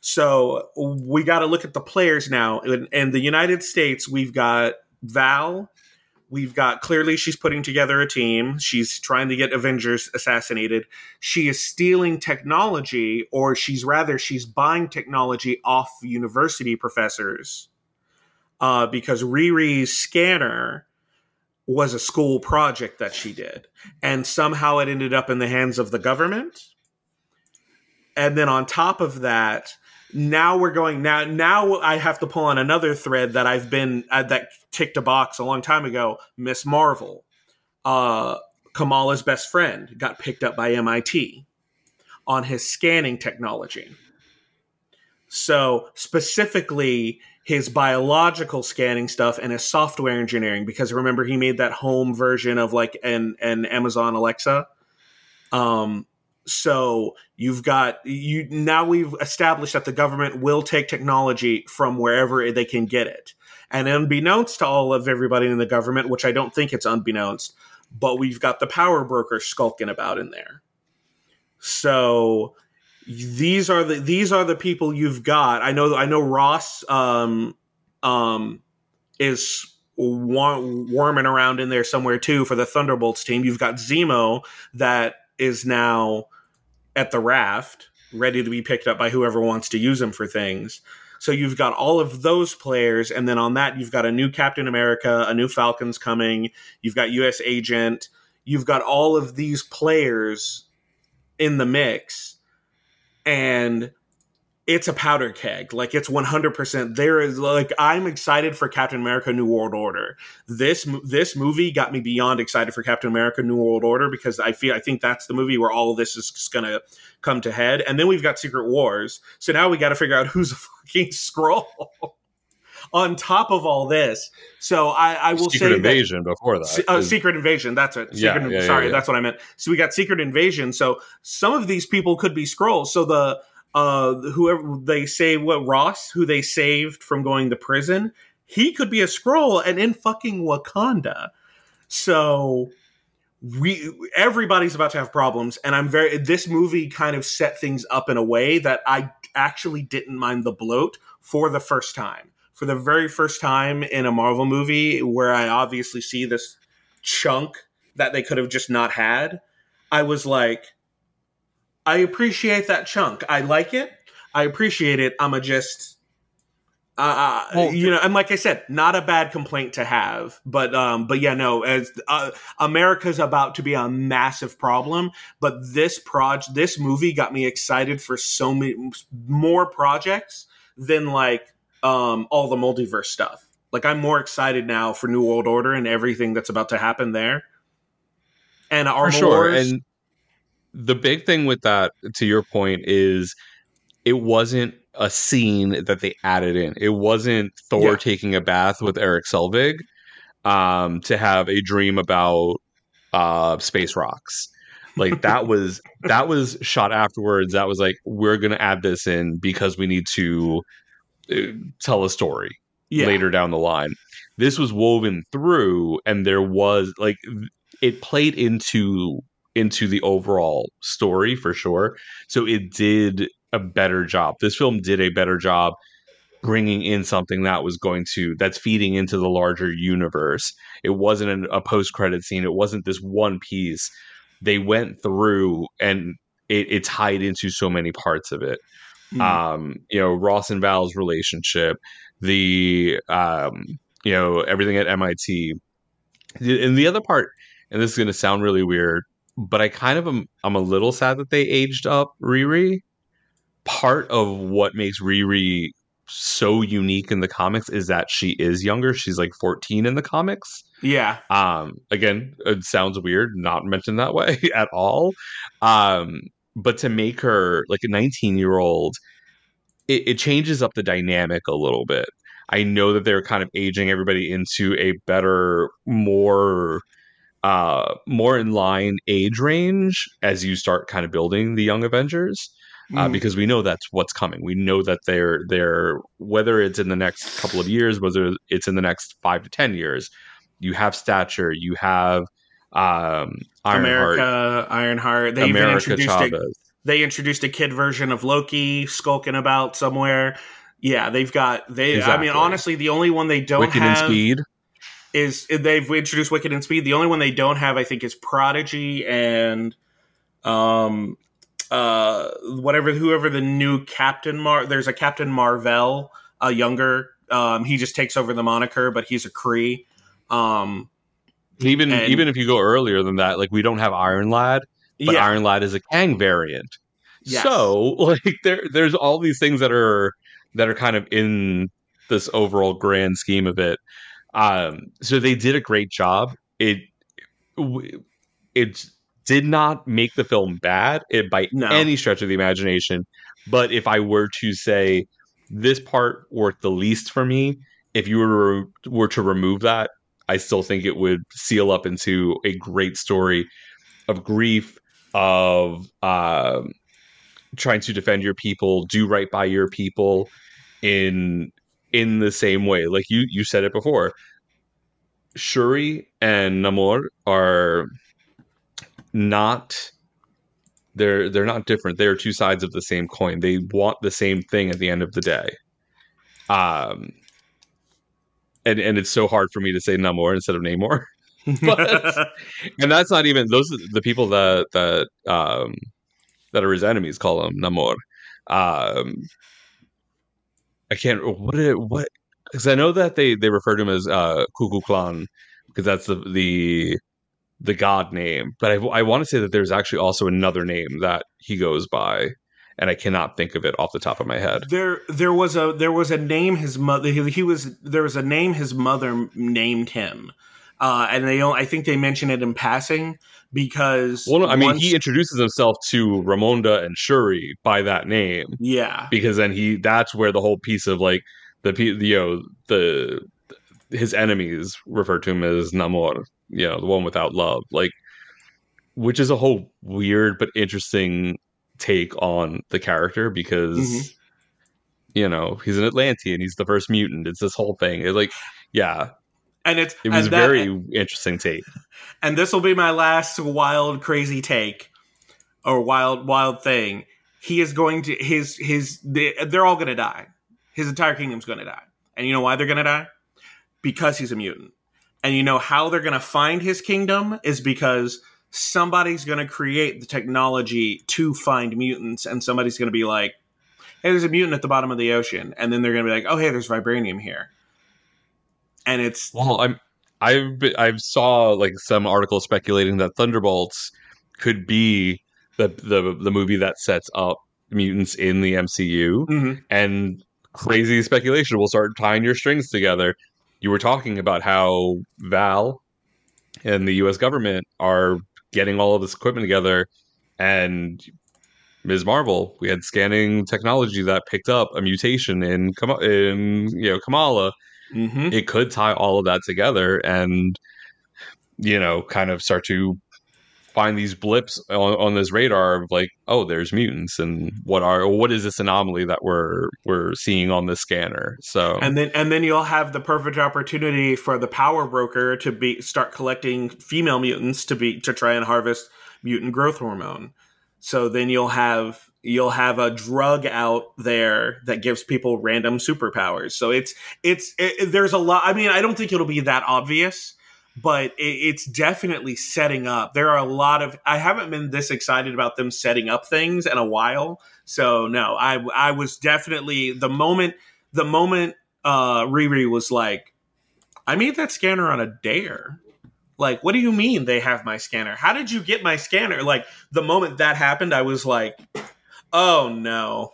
So we got to look at the players now. In, in the United States, we've got Val, We've got clearly she's putting together a team. She's trying to get Avengers assassinated. She is stealing technology, or she's rather, she's buying technology off university professors uh, because Riri's scanner was a school project that she did. And somehow it ended up in the hands of the government. And then on top of that, now we're going now now i have to pull on another thread that i've been uh, that ticked a box a long time ago miss marvel uh kamala's best friend got picked up by mit on his scanning technology so specifically his biological scanning stuff and his software engineering because remember he made that home version of like an an amazon alexa um so you've got you now we've established that the government will take technology from wherever they can get it. And unbeknownst to all of everybody in the government, which I don't think it's unbeknownst, but we've got the power broker skulking about in there. So these are the these are the people you've got. I know I know Ross um um is war- worming around in there somewhere too for the Thunderbolts team. You've got Zemo that is now at the raft, ready to be picked up by whoever wants to use him for things. So you've got all of those players, and then on that you've got a new Captain America, a new Falcons coming. You've got U.S. Agent. You've got all of these players in the mix, and it's a powder keg. Like it's 100%. There is like I'm excited for Captain America New World Order. This this movie got me beyond excited for Captain America New World Order because I feel I think that's the movie where all of this is just going to come to head. And then we've got Secret Wars. So now we got to figure out who's a fucking Skrull. On top of all this, so I, I will Secret say Invasion before that. that, uh, is- Secret Invasion. That's it. Yeah, Secret, yeah, yeah, sorry, yeah. that's what I meant. So we got Secret Invasion. So some of these people could be Skrulls. So the uh whoever they say what Ross, who they saved from going to prison, he could be a Skrull and in fucking Wakanda. So we everybody's about to have problems and i'm very this movie kind of set things up in a way that i actually didn't mind the bloat for the first time for the very first time in a marvel movie where i obviously see this chunk that they could have just not had i was like i appreciate that chunk. I like it. I appreciate it. I'm a just uh, Well, you know, and like I said, not a bad complaint to have, but um, but yeah, no, as uh, America's about to be a massive problem, but this proj this movie got me excited for so many more projects than like um all the multiverse stuff. Like I'm more excited now for New World Order and everything that's about to happen there. And for sure. And the big thing with that, to your point, is it wasn't a scene that they added in. It wasn't Thor Yeah. taking a bath with Erik Selvig um, to have a dream about uh, space rocks. Like that was that was shot afterwards. That was like we're gonna add this in because we need to tell a story yeah. later down the line. This was woven through, and there was like it played into into the overall story for sure. So it did a better job. This film did a better job bringing in something that was going to that's feeding into the larger universe. It wasn't an, a post credit scene. It wasn't this one piece. They went through and it, it tied into so many parts of it Mm. um, you know, Ross and Val's relationship, the um, you know, everything at MIT. And the other part, and this is gonna sound really weird, but I kind of am I'm a little sad that they aged up Riri. Part of what makes Riri so unique in the comics is that she is younger. She's like 14 in the comics. yeah, Um, again, it sounds weird, not mentioned that way at all. Um, but to make her like a 19 year old, it, it changes up the dynamic a little bit. I know that they're kind of aging everybody into a better, more, uh, more in line age range as you start kind of building the Young Avengers uh, Mm. because we know that's what's coming. We know that they're they're whether it's in the next couple of years, whether it's in the next five to ten years, you have stature, you have um, Ironheart, America, Ironheart. They even America introduced a, they introduced a kid version of Loki skulking about somewhere. Yeah, they've got they. I mean, honestly, the only one they don't Wiccan have and Speed. is they've introduced Wiccan and Speed. The only one they don't have, I think, is Prodigy and um uh whatever whoever the new Captain Mar. There's a Captain Marvel, a younger. Um, he just takes over the moniker, but he's a Kree. Um, Even and- even if you go earlier than that, like we don't have Iron Lad, but yeah, Iron Lad is a Kang variant. Yes. So like there there's all these things that are that are kind of in this overall grand scheme of it. Um, so they did a great job. It it did not make the film bad it, by No. any stretch of the imagination. But if I were to say this part worked the least for me, if you were were to remove that, I still think it would seal up into a great story of grief, of um, trying to defend your people, do right by your people in in the same way. Like you you said it before. Shuri and Namor are not they're they're not different. They're two sides of the same coin. They want the same thing at the end of the day. Um and and it's so hard for me to say Namor instead of Namor. But- and that's not even those are the people that that um that are his enemies call him Namor. Um I can't what it, what because I know that they they refer to him as uh Kukulkan because that's the the the god name, but I, I want to say that there's actually also another name that he goes by, and I cannot think of it off the top of my head. There, there was a there was a name his mother. He, he was there was a name his mother named him, uh, and they don't- I think they mention it in passing because Well, no, I mean, once- he introduces himself to Ramonda and Shuri by that name yeah because then he that's where the whole piece of like the you know the his enemies refer to him as Namor, you know, the one without love, like which is a whole weird but interesting take on the character because Mhm. you know he's an Atlantean, he's the first mutant. It's this whole thing. It's like, yeah, and it's it was that- very interesting take. and this will be my last wild crazy take or wild wild thing he is going to his his they, they're all going to die his entire kingdom's going to die and you know why they're going to die because he's a mutant and you know how they're going to find his kingdom is because somebody's going to create the technology to find mutants and somebody's going to be like hey there's a mutant at the bottom of the ocean and then they're going to be like oh hey there's vibranium here and it's Well, I'm I've been, I've saw like some articles speculating that Thunderbolts could be the the the movie that sets up mutants in the MCU, Mhm. and crazy speculation will start tying your strings together. You were talking about how Val and the U.S. government are getting all of this equipment together, and Ms. Marvel, we had scanning technology that picked up a mutation in Kam- in you know Kamala mhm. it could tie all of that together and you know kind of start to find these blips on, on this radar of like oh there's mutants and what are what is this anomaly that we're we're seeing on this scanner? So and then and then you'll have the perfect opportunity for the power broker to be start collecting female mutants to be to try and harvest mutant growth hormone. So then you'll have you'll have a drug out there that gives people random superpowers. So it's it's it, there's a lot i mean i don't think it'll be that obvious but it, it's definitely setting up there are a lot of i haven't been this excited about them setting up things in a while so no i i was definitely the moment the moment uh Riri was like, I made that scanner on a dare. Like, what do you mean they have my scanner? How did you get my scanner? Like, the moment that happened, I was like, oh no.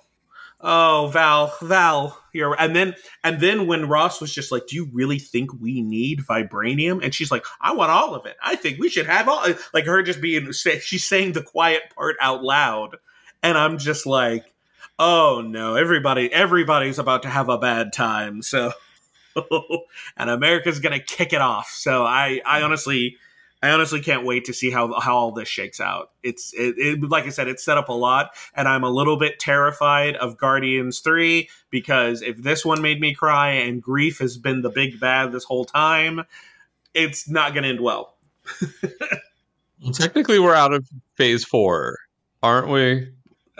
Oh, Val, Val, you're and then and then when Ross was just like, "Do you really think we need vibranium?" and she's like, "I want all of it. I think we should have all." Like her just being, she's saying the quiet part out loud, and I'm just like, oh no everybody everybody's about to have a bad time so and america's gonna kick it off so i i honestly i honestly can't wait to see how how all this shakes out. It's it, it like i said it's set up a lot and i'm a little bit terrified of guardians 3 because if this one made me cry and grief has been the big bad this whole time it's not gonna end well. Well, technically we're out of phase four aren't we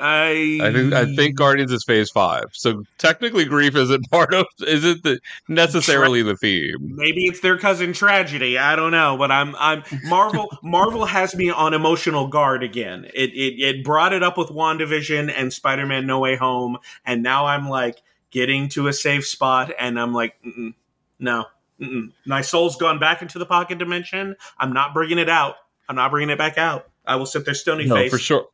i i think i think guardians is phase five. So technically grief isn't part of isn't the necessarily the theme. Maybe it's their cousin tragedy. I don't know but i'm i'm marvel marvel has me on emotional guard again. It, it it brought it up with wandavision and spider-man no way home and now i'm like getting to a safe spot and i'm like mm-mm, no mm-mm. my soul's gone back into the pocket dimension. I'm not bringing it out. I'm not bringing it back out. I will sit there stony no, face for sure,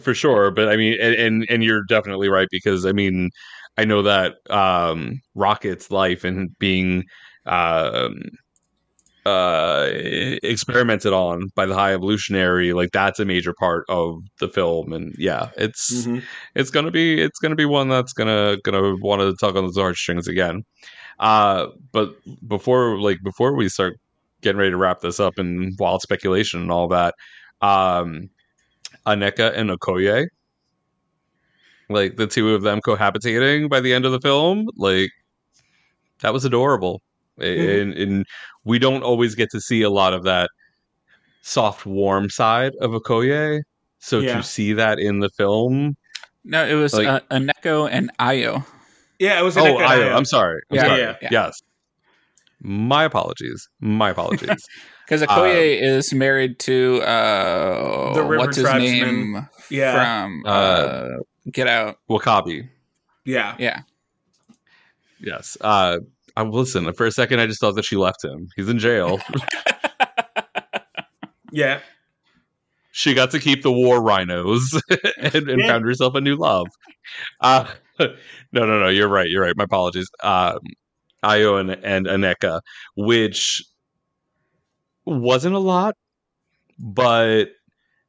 for sure. But I mean, and, and and you're definitely right because I mean, I know that um, Rocket's life and being um, uh, experimented on by the High Evolutionary, like that's a major part of the film. And yeah, it's Mhm. it's gonna be it's gonna be one that's gonna gonna want to tug on those heartstrings again. Uh, but before like before we start getting ready to wrap this up and wild speculation and all that, um, Aneka and Okoye, like the two of them cohabitating by the end of the film, like that was adorable. Mhm. And, and we don't always get to see a lot of that soft, warm side of Okoye. So Yeah. to see that in the film, No, it was Like- uh, Aneka and Ayo. yeah it was Aneka oh, an I, I'm sorry. I'm Yeah, sorry. yeah, yeah. Yes. My apologies. My apologies. Because Okoye is married to uh, The River what's his Tribesman. name yeah from Uh, uh, Get Out. W'Kabi. yeah Yeah, Yes. Uh, I listen. For a second, I just thought that she left him. He's in jail. yeah she got to keep the war rhinos and, and Yeah. found herself a new love. Uh, no, no, no. You're right. You're right. My apologies. Um, Ayo and, and Aneka, which wasn't a lot, but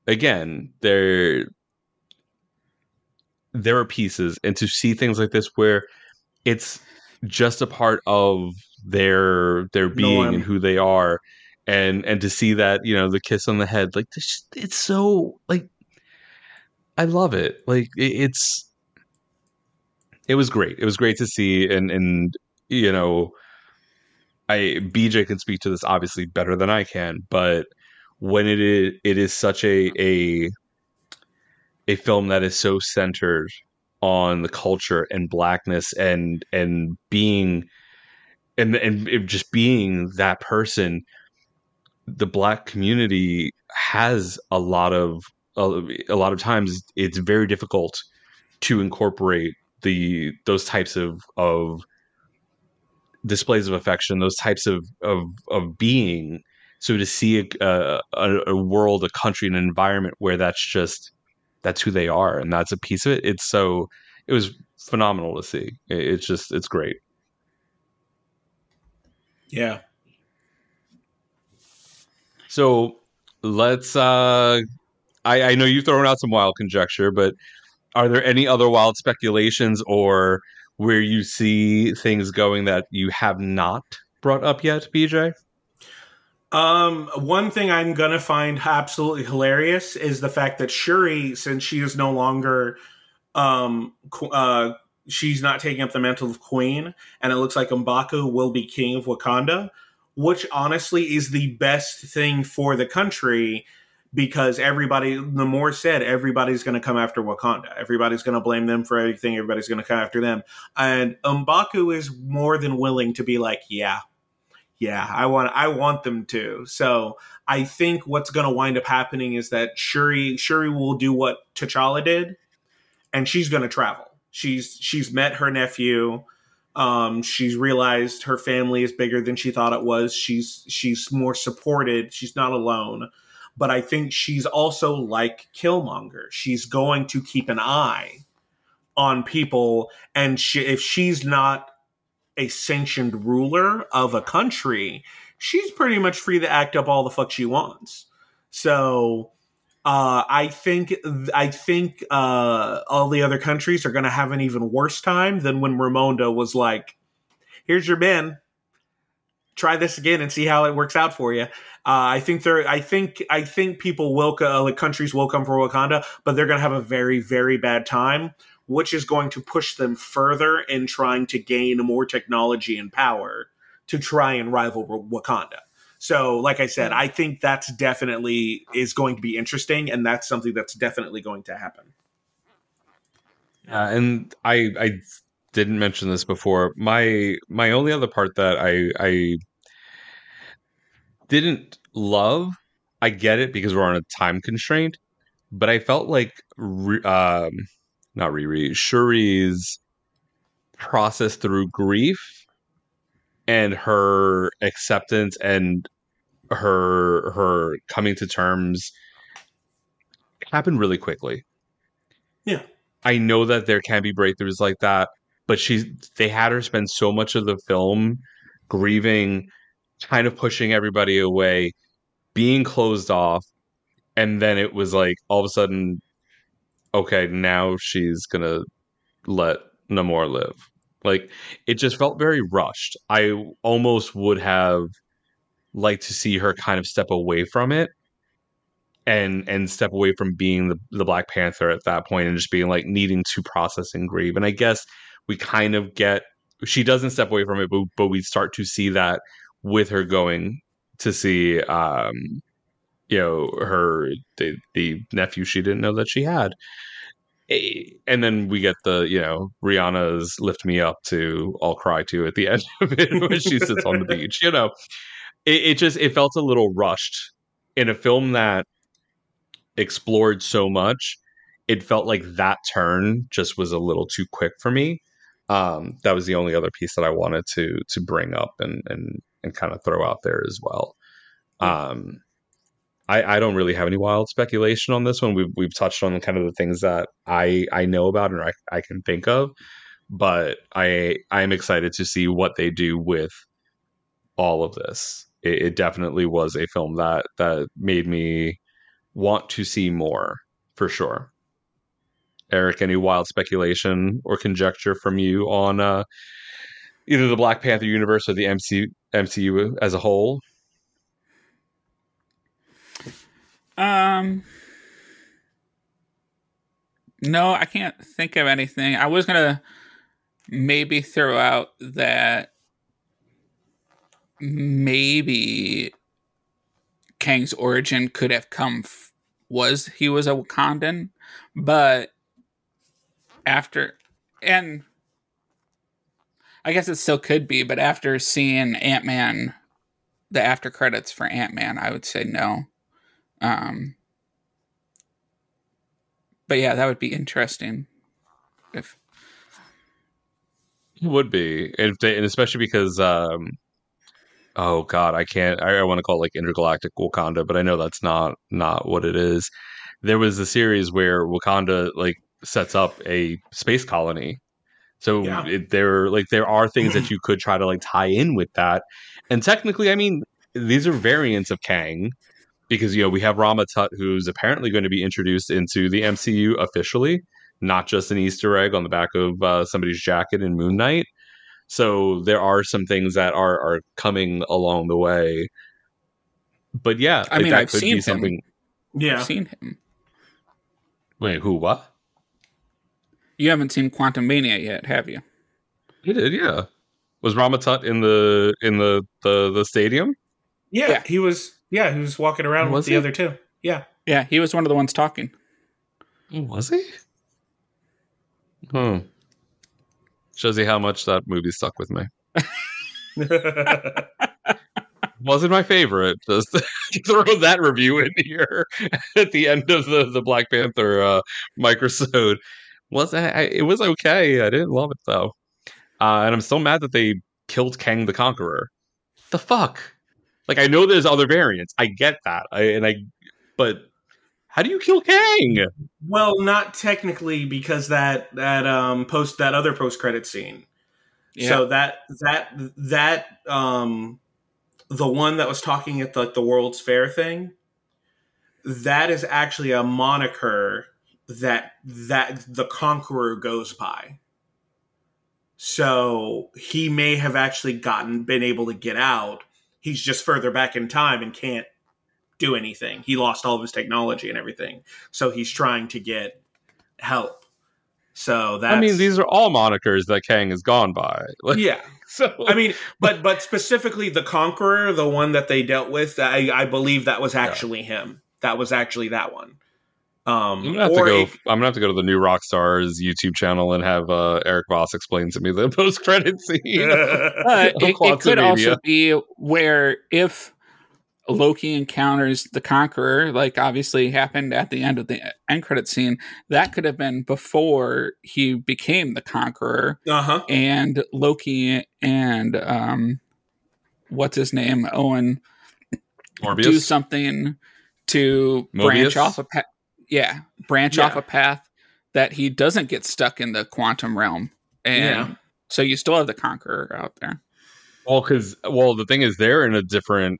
again, there there are pieces, and to see things like this where it's just a part of their their being Norm. and who they are and and to see that you know the kiss on the head like this, it's so like i love it like it, it's it was great it was great to see and and you know i BeeJay can speak to this obviously better than i can but when it is it is such a a a film that is so centered on the culture and blackness and and being and and just being that person the black community has a lot of a, lot of times it's very difficult to incorporate the those types of of displays of affection those types of of of being. So to see a, a, a world a country an environment where that's just that's who they are and that's a piece of it it's so it was phenomenal to see. It- it's just it's great. Yeah. So let's uh I, I know you've thrown out some wild conjecture, but are there any other wild speculations or where you see things going that you have not brought up yet, BeeJay? Um, one thing I'm gonna find absolutely hilarious is the fact that Shuri, since she is no longer, um, uh, she's not taking up the mantle of queen, and it looks like M'Baku will be king of Wakanda, which honestly is the best thing for the country because everybody, the more said, everybody's going to come after Wakanda. Everybody's going to blame them for everything. Everybody's going to come after them, and M'Baku is more than willing to be like, yeah, yeah, I want I want them to. So I think what's going to wind up happening is that Shuri Shuri will do what T'Challa did, and she's going to travel. She's she's met her nephew. Um, she's realized her family is bigger than she thought it was. She's she's more supported. She's not alone. But I think she's also like Killmonger. She's going to keep an eye on people, and she, if she's not a sanctioned ruler of a country, she's pretty much free to act up all the fuck she wants. So uh, I think I think uh, all the other countries are going to have an even worse time than when Ramonda was like, "Here's your bin. Try this again and see how it works out for you." Uh, I think there. I think. I think people will. Uh, like countries will come for Wakanda, but they're going to have a very, very bad time which is going to push them further in trying to gain more technology and power to try and rival Wakanda. So, like I said, I think that's definitely is going to be interesting, and that's something that's definitely going to happen. Uh, and I I didn't mention this before. My my only other part that I I didn't love. I get it because we're on a time constraint, but I felt like um not Riri Shuri's process through grief and her acceptance and her her coming to terms happened really quickly. Yeah. I know that there can be breakthroughs like that, but she's they had her spend so much of the film grieving, kind of pushing everybody away, being closed off, and then it was like all of a sudden, okay, now she's gonna let Namor live. Like it just felt very rushed. I almost would have liked to see her kind of step away from it and and step away from being the, the Black Panther at that point and just being like needing to process and grieve. And I guess we kind of get she doesn't step away from it, but but we start to see that with her going to see um you know her the the nephew she didn't know that she had. And then we get the, you know, Rihanna's lift me up to I'll cry to at the end of it when she sits on the beach. You know, it, it just it felt a little rushed in a film that explored so much it felt like that turn just was a little too quick for me um that was the only other piece that i wanted to to bring up and and and kind of throw out there as well. Um i i don't really have any wild speculation on this one. We've we've touched on kind of the things that i i know about and i, I can think of but i i'm excited to see what they do with all of this. It, it definitely was a film that that made me want to see more for sure. Erik, any wild speculation or conjecture from you on uh, either the Black Panther universe or the MCU, as a whole? Um, no, I can't think of anything. I was gonna maybe throw out that maybe Kang's origin could have come f- was he was a Wakandan, but after and I guess it still could be, but after seeing Ant Man, the after credits for Ant Man, I would say no. Um, but yeah, that would be interesting. If It would be, and, they, and especially because, um, oh god, I can't. I, I want to call it like intergalactic Wakanda, but I know that's not not what it is. There was a series where Wakanda like sets up a space colony, so Yeah. it, there like there are things that you could try to like tie in with that. And technically, I mean, these are variants of Kang because you know we have Rama Tut, who's apparently going to be introduced into the MCU officially, not just an Easter egg on the back of uh, somebody's jacket in Moon Knight. So there are some things that are are coming along the way. But yeah, I like, mean, that I've could seen be him. something. Yeah. I've seen him, Wait, who? What? You haven't seen Quantumania yet, have you? He did, yeah. Was Rama Tut in the in the the, the stadium? yeah, Yeah. he was. Yeah, he was walking around Was with the other two. Yeah. Yeah, he was one of the ones talking. Was he? Hmm. Shows you how much that movie stuck with me. Wasn't my favorite. Just throw that review in here at the end of the, the Black Panther uh, microsode. Was I, it was okay. I didn't love it though, uh, and I'm still mad that they killed Kang the Conqueror. The fuck! Like I know there's other variants. I get that. I and I, but how do you kill Kang? well, not technically because that that um post that other post credit scene. So that that that um the one that was talking at the the World's Fair thing, that is actually a moniker that that the conqueror goes by. So he may have actually gotten been able to get out. He's just further back in time and can't do anything. He lost all of his technology and everything. So he's trying to get help. So that I mean, these are all monikers that Kang has gone by. Like, yeah. So I mean, but but specifically the Conqueror, the one that they dealt with, I, I believe that was actually him. That was actually that one. Um, I'm gonna have to or go. it- I'm gonna have to go to the new Rockstars YouTube channel and have uh, Erik Voss explain to me the post credit scene. But of it, it could also be where if Loki encounters the Conqueror, like obviously happened at the end of the end credit scene, that could have been before he became the Conqueror, uh-huh. and Loki and um, what's his name, Owen, Mobius. do something to branch off a path. Yeah, branch Yeah. off a path that he doesn't get stuck in the quantum realm, and Yeah. so you still have the Conqueror out there. Well, because well, the thing is, they're in a different.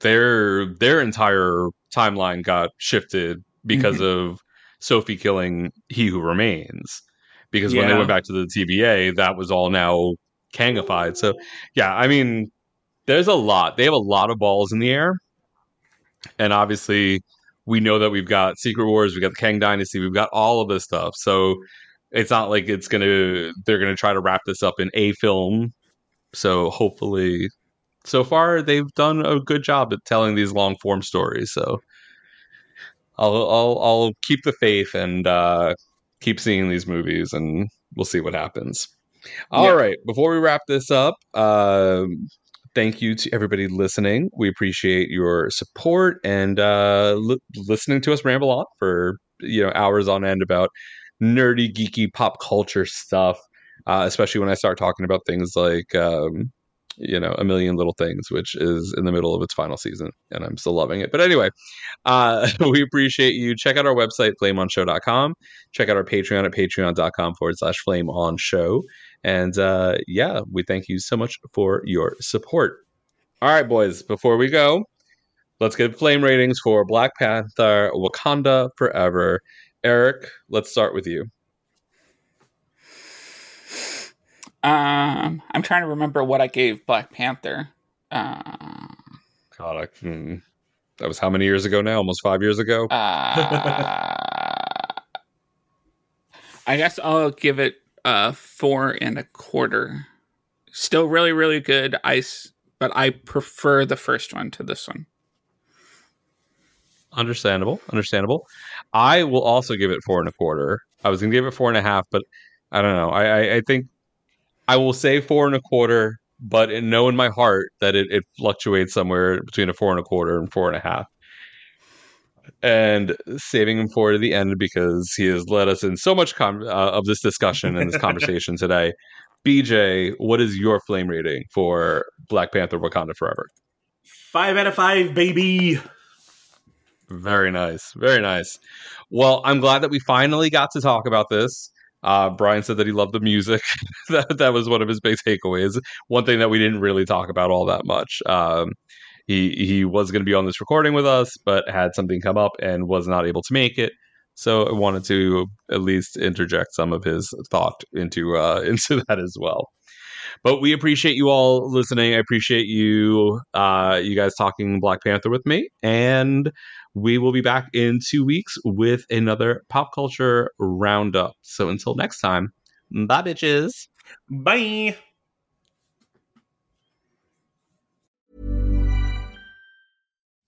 Their their entire timeline got shifted because Mm-hmm. of Sylvie killing He Who Remains. Because when they went back to the TVA, that was all now Kangified. So yeah, I mean, there's a lot. They have a lot of balls in the air, and obviously, we know that we've got Secret Wars, we've got the Kang Dynasty, we've got all of this stuff. So it's not like it's gonna they're gonna try to wrap this up in a film. So hopefully, so far they've done a good job at telling these long form stories. So I'll I'll I'll keep the faith and uh, keep seeing these movies, and we'll see what happens. All right, Yeah. before we wrap this up, um, thank you to everybody listening. We appreciate your support and uh, li- listening to us ramble on for you know hours on end about nerdy, geeky pop culture stuff. Uh, especially when I start talking about things like um, you know a million little things, which is in the middle of its final season, and I'm still loving it. But anyway, uh, we appreciate you. Check out our website, flameonshow.com. Check out our Patreon at patreon.com forward slash flame on show. And uh, yeah, we thank you so much for your support. All right, boys, before we go, let's get flame ratings for Black Panther Wakanda Forever. Erik, let's start with you. Um, I'm trying to remember what I gave Black Panther. Uh, God, I, hmm. that was how many years ago now? Almost five years ago. uh, I guess I'll give it a four and a quarter. Still really, really good ice, but I prefer the first one to this one. Understandable, understandable. I will also give it four and a quarter. I was gonna give it four and a half, but I don't know. I I, I think I will say four and a quarter, but in, know in my heart that it, it fluctuates somewhere between a four and a quarter and four and a half. And saving him for the end because he has led us in so much com- uh, of this discussion and this conversation today. BeeJay, what is your flame rating for Black Panther: Wakanda Forever? Five out of five, baby. Very nice. Very nice. Well, I'm glad that we finally got to talk about this. Uh, Brian said that he loved the music. that, that was one of his big takeaways. One thing that we didn't really talk about all that much. Um, he he was going to be on this recording with us, but had something come up and was not able to make it. So I wanted to at least interject some of his thought into uh, into that as well. But we appreciate you all listening. I appreciate you uh, you guys talking Black Panther with me, and we will be back in two weeks with another pop culture roundup. So until next time, bye, bitches. Bye.